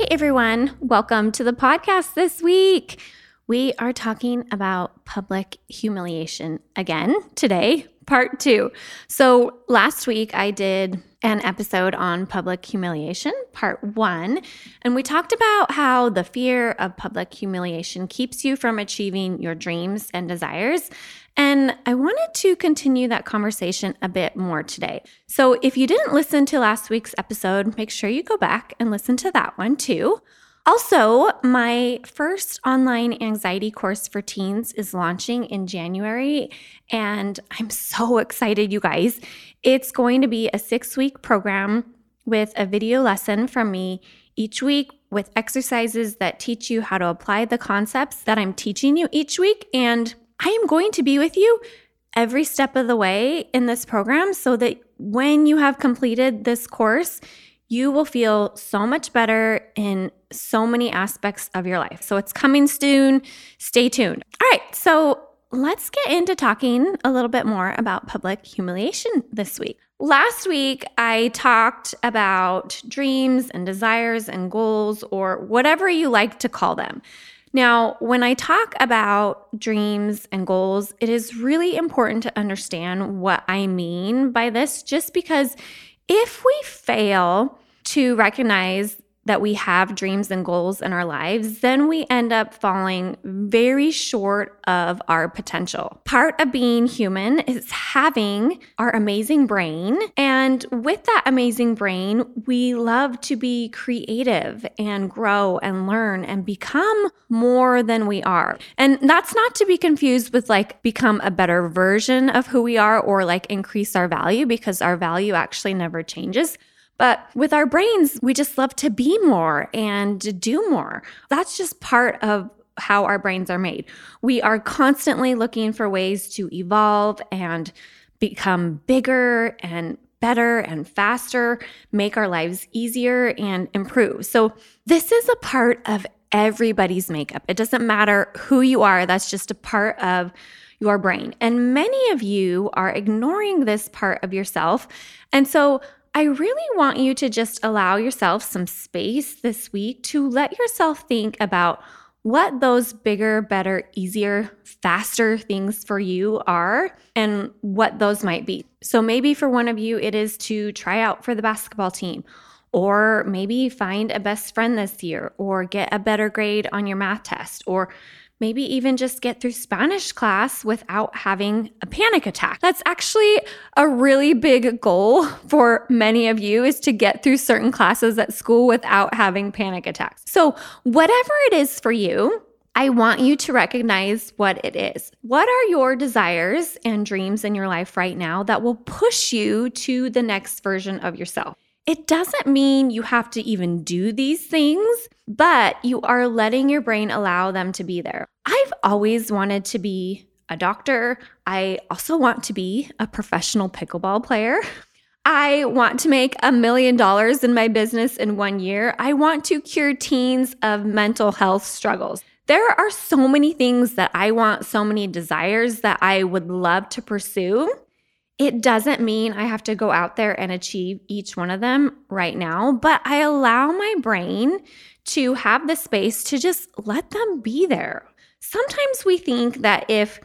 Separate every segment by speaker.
Speaker 1: Hey everyone, welcome to the podcast this week. We are talking about public humiliation again today, part two. So, last week I did an episode on public humiliation, part one, and we talked about how the fear of public humiliation keeps you from achieving your dreams and desires. And I wanted to continue that conversation a bit more today. So if you didn't listen to last week's episode, make sure you go back and listen to that one too. Also, my first online anxiety course for teens is launching in January, and I'm so excited, you guys. It's going to be a six week program with a video lesson from me each week with exercises that teach you how to apply the concepts that I'm teaching you each week. And I am going to be with you every step of the way in this program so that when you have completed this course, you will feel so much better in so many aspects of your life. So it's coming soon. Stay tuned. All right. So let's get into talking a little bit more about public humiliation this week. Last week, I talked about dreams and desires and goals, or whatever you like to call them. Now, when I talk about dreams and goals, it is really important to understand what I mean by this, just because if we fail to recognize that we have dreams and goals in our lives, then we end up falling very short of our potential. Part of being human is having our amazing brain. And with that amazing brain, we love to be creative and grow and learn and become more than we are. And that's not to be confused with like become a better version of who we are or like increase our value because our value actually never changes. But with our brains, we just love to be more and do more. That's just part of how our brains are made. We are constantly looking for ways to evolve and become bigger and better and faster, make our lives easier and improve. So, this is a part of everybody's makeup. It doesn't matter who you are, that's just a part of your brain. And many of you are ignoring this part of yourself. And so, I really want you to just allow yourself some space this week to let yourself think about what those bigger, better, easier, faster things for you are and what those might be. So maybe for one of you, it is to try out for the basketball team. Or maybe find a best friend this year, or get a better grade on your math test, or maybe even just get through Spanish class without having a panic attack. That's actually a really big goal for many of you is to get through certain classes at school without having panic attacks. So, whatever it is for you, I want you to recognize what it is. What are your desires and dreams in your life right now that will push you to the next version of yourself? It doesn't mean you have to even do these things, but you are letting your brain allow them to be there. I've always wanted to be a doctor. I also want to be a professional pickleball player. I want to make a million dollars in my business in one year. I want to cure teens of mental health struggles. There are so many things that I want, so many desires that I would love to pursue. It doesn't mean I have to go out there and achieve each one of them right now, but I allow my brain to have the space to just let them be there. Sometimes we think that if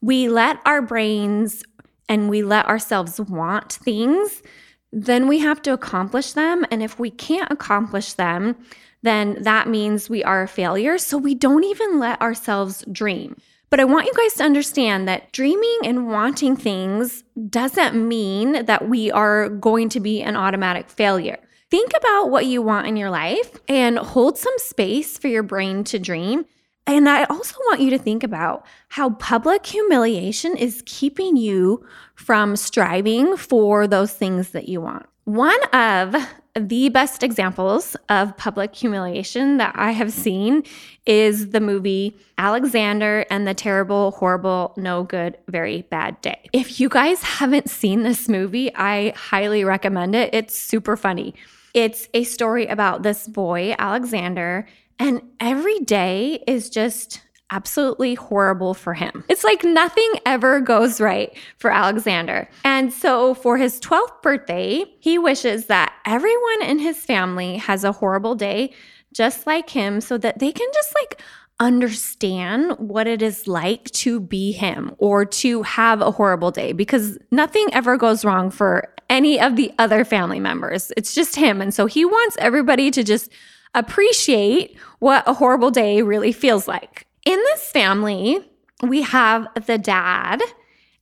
Speaker 1: we let our brains and we let ourselves want things, then we have to accomplish them. And if we can't accomplish them, then that means we are a failure. So we don't even let ourselves dream. But I want you guys to understand that dreaming and wanting things doesn't mean that we are going to be an automatic failure. Think about what you want in your life and hold some space for your brain to dream. And I also want you to think about how public humiliation is keeping you from striving for those things that you want. One of the best examples of public humiliation that I have seen is the movie Alexander and the Terrible, Horrible, No Good, Very Bad Day. If you guys haven't seen this movie, I highly recommend it. It's super funny. It's a story about this boy, Alexander, and every day is just absolutely horrible for him. It's like nothing ever goes right for Alexander. And so for his 12th birthday, he wishes that everyone in his family has a horrible day just like him so that they can just like understand what it is like to be him or to have a horrible day because nothing ever goes wrong for any of the other family members. It's just him. And so he wants everybody to just appreciate what a horrible day really feels like. In this family, we have the dad,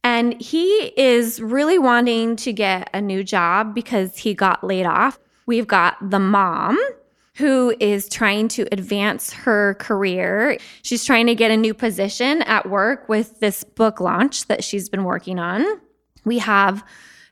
Speaker 1: and he is really wanting to get a new job because he got laid off. We've got the mom, who is trying to advance her career. She's trying to get a new position at work with this book launch that she's been working on. We have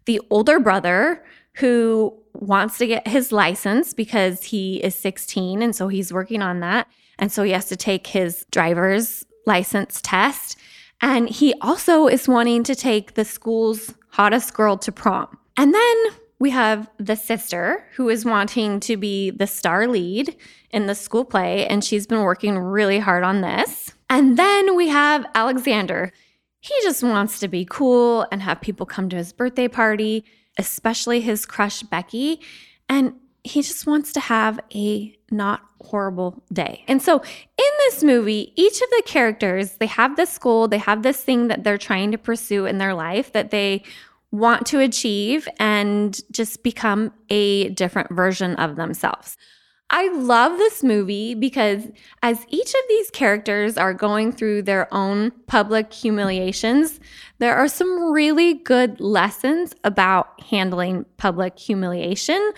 Speaker 1: the older brother who wants to get his license because he is 16 and so he's working on that. And so he has to take his driver's license test. And he also is wanting to take the school's hottest girl to prom. And then we have the sister who is wanting to be the star lead in the school play, and she's been working really hard on this. And then we have Alexander. He just wants to be cool and have people come to his birthday party, especially his crush, Becky. And he just wants to have a not horrible day. And so in this movie, each of the characters, they have this goal, they have this thing that they're trying to pursue in their life that they want to achieve and just become a different version of themselves. I love this movie because as each of these characters are going through their own public humiliations, there are some really good lessons about handling public humiliation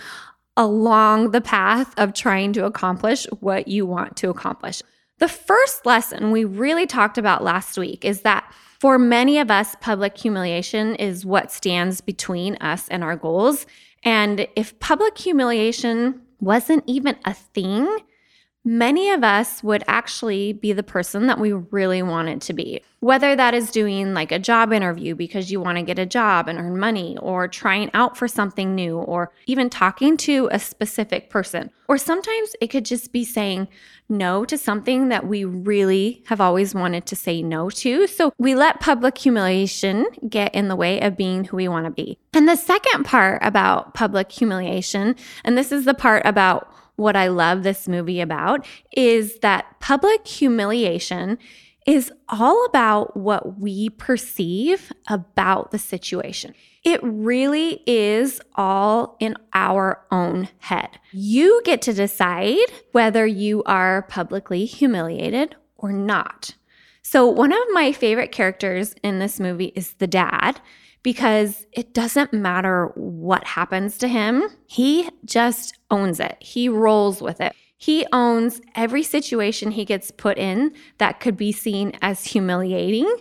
Speaker 1: along the path of trying to accomplish what you want to accomplish. The first lesson we really talked about last week is that for many of us, public humiliation is what stands between us and our goals. And if public humiliation wasn't even a thing, many of us would actually be the person that we really wanted to be. Whether that is doing like a job interview because you want to get a job and earn money, or trying out for something new, or even talking to a specific person. Or sometimes it could just be saying no to something that we really have always wanted to say no to. So we let public humiliation get in the way of being who we want to be. And the second part about public humiliation, and this is the part about what I love this movie about is that public humiliation is all about what we perceive about the situation. It really is all in our own head. You get to decide whether you are publicly humiliated or not. So, one of my favorite characters in this movie is the dad because it doesn't matter what happens to him. He just owns it, he rolls with it. He owns every situation he gets put in that could be seen as humiliating,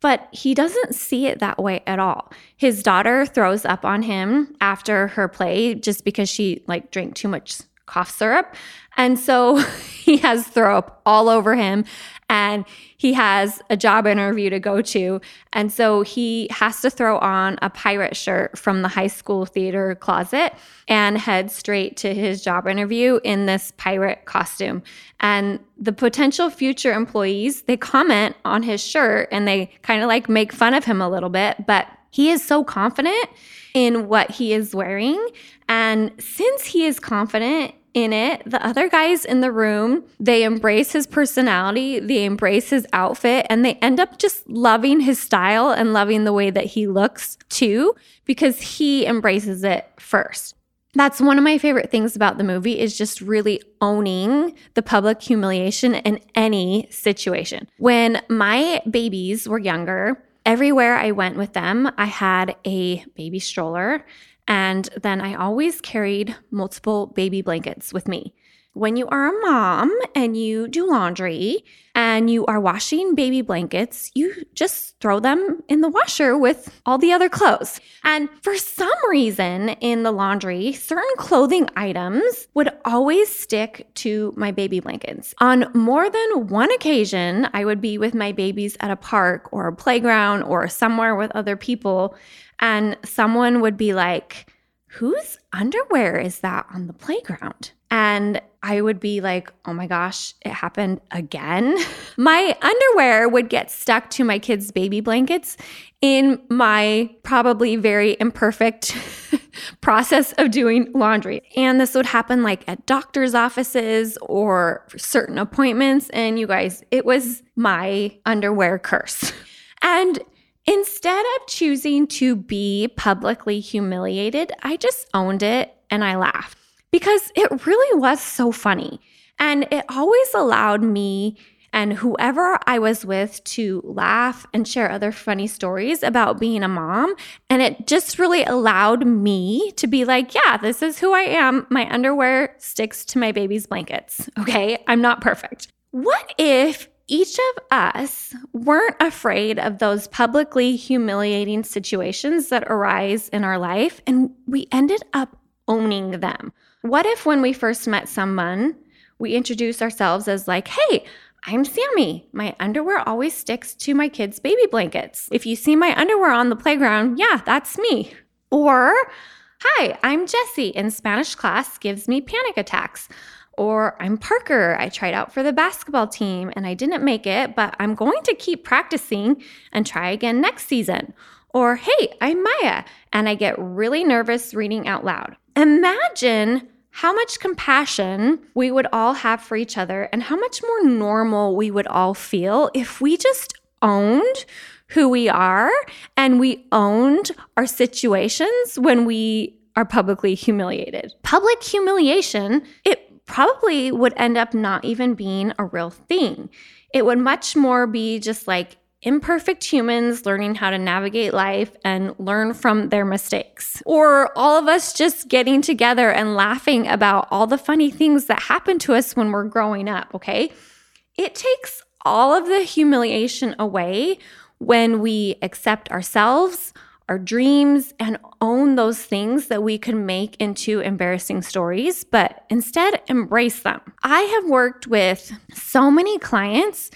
Speaker 1: but he doesn't see it that way at all. His daughter throws up on him after her play just because she like drank too much cough syrup. And so he has throw up all over him and he has a job interview to go to. And so he has to throw on a pirate shirt from the high school theater closet and head straight to his job interview in this pirate costume. And the potential future employees, they comment on his shirt and they kind of like make fun of him a little bit, but he is so confident in what he is wearing. And since he is confident in it. The other guys in the room, they embrace his personality, they embrace his outfit, and they end up just loving his style and loving the way that he looks too, because he embraces it first. That's one of my favorite things about the movie is just really owning the public humiliation in any situation. When my babies were younger, everywhere I went with them, I had a baby stroller and then I always carried multiple baby blankets with me. When you are a mom and you do laundry and you are washing baby blankets, you just throw them in the washer with all the other clothes. And for some reason in the laundry, certain clothing items would always stick to my baby blankets. On more than one occasion, I would be with my babies at a park or a playground or somewhere with other people, and someone would be like, Whose underwear is that on the playground? And I would be like, oh my gosh, it happened again. my underwear would get stuck to my kids' baby blankets in my probably very imperfect process of doing laundry. And this would happen like at doctor's offices or certain appointments. And you guys, it was my underwear curse. and Instead of choosing to be publicly humiliated, I just owned it and I laughed because it really was so funny. And it always allowed me and whoever I was with to laugh and share other funny stories about being a mom. And it just really allowed me to be like, yeah, this is who I am. My underwear sticks to my baby's blankets. Okay. I'm not perfect. What if each of us weren't afraid of those publicly humiliating situations that arise in our life and we ended up owning them? What if, when we first met someone, we introduce ourselves as like, hey, I'm Sammy. My underwear always sticks to my kids' baby blankets. If you see my underwear on the playground, yeah, that's me. Or, hi, I'm Jessie. In Spanish class gives me panic attacks. Or I'm Parker. I tried out for the basketball team and I didn't make it, but I'm going to keep practicing and try again next season. Or, hey, I'm Maya and I get really nervous reading out loud. Imagine how much compassion we would all have for each other and how much more normal we would all feel if we just owned who we are and we owned our situations when we are publicly humiliated. Public humiliation, it probably would end up not even being a real thing. It would much more be just like imperfect humans learning how to navigate life and learn from their mistakes. Or all of us just getting together and laughing about all the funny things that happen to us when we're growing up, okay? It takes all of the humiliation away when we accept ourselves, our dreams, and own those things that we could make into embarrassing stories, but instead embrace them. I have worked with so many clients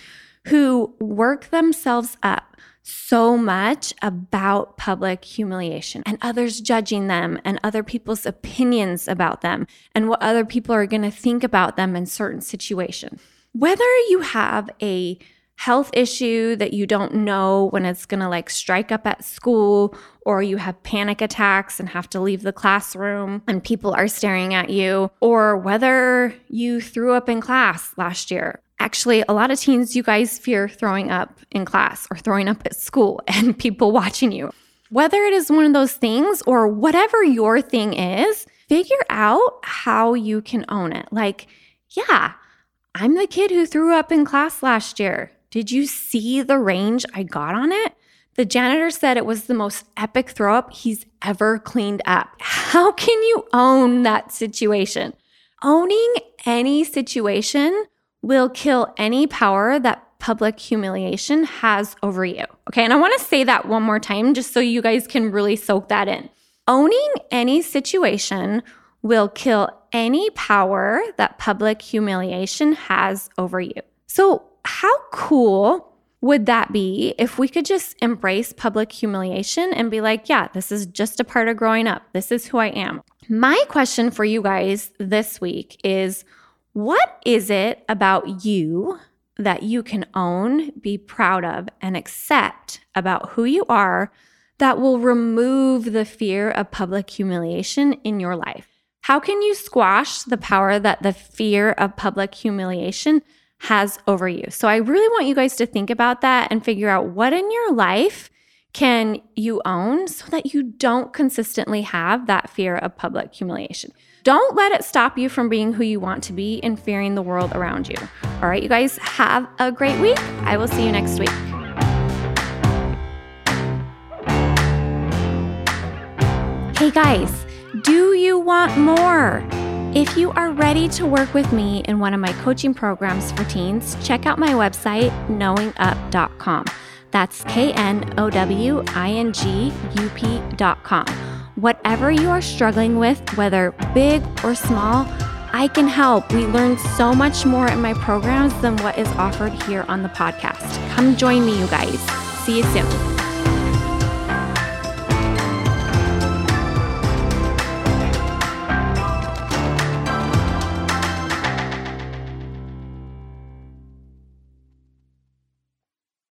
Speaker 1: who work themselves up so much about public humiliation and others judging them and other people's opinions about them and what other people are going to think about them in certain situations. Whether you have a health issue that you don't know when it's going to like strike up at school or you have panic attacks and have to leave the classroom and people are staring at you or whether you threw up in class last year Actually, a lot of teens, you guys fear throwing up in class or throwing up at school and people watching you. Whether it is one of those things or whatever your thing is, figure out how you can own it. Like, yeah, I'm the kid who threw up in class last year. Did you see the range I got on it? The janitor said it was the most epic throw up he's ever cleaned up. How can you own that situation? Owning any situation will kill any power that public humiliation has over you. Okay. And I want to say that one more time just so you guys can really soak that in. Owning any situation will kill any power that public humiliation has over you. So, how cool would that be if we could just embrace public humiliation and be like, yeah, this is just a part of growing up. This is who I am. My question for you guys this week is what is it about you that you can own, be proud of, and accept about who you are that will remove the fear of public humiliation in your life? How can you squash the power that the fear of public humiliation has over you? So, I really want you guys to think about that and figure out what in your life can you own so that you don't consistently have that fear of public humiliation. Don't let it stop you from being who you want to be and fearing the world around you. All right, you guys have a great week. I will see you next week. Hey guys, do you want more? If you are ready to work with me in one of my coaching programs for teens, check out my website, knowingup.com. That's K N O W I N G U P.com. Whatever you are struggling with, whether big or small, I can help. We learn so much more in my programs than what is offered here on the podcast. Come join me, you guys. See you soon.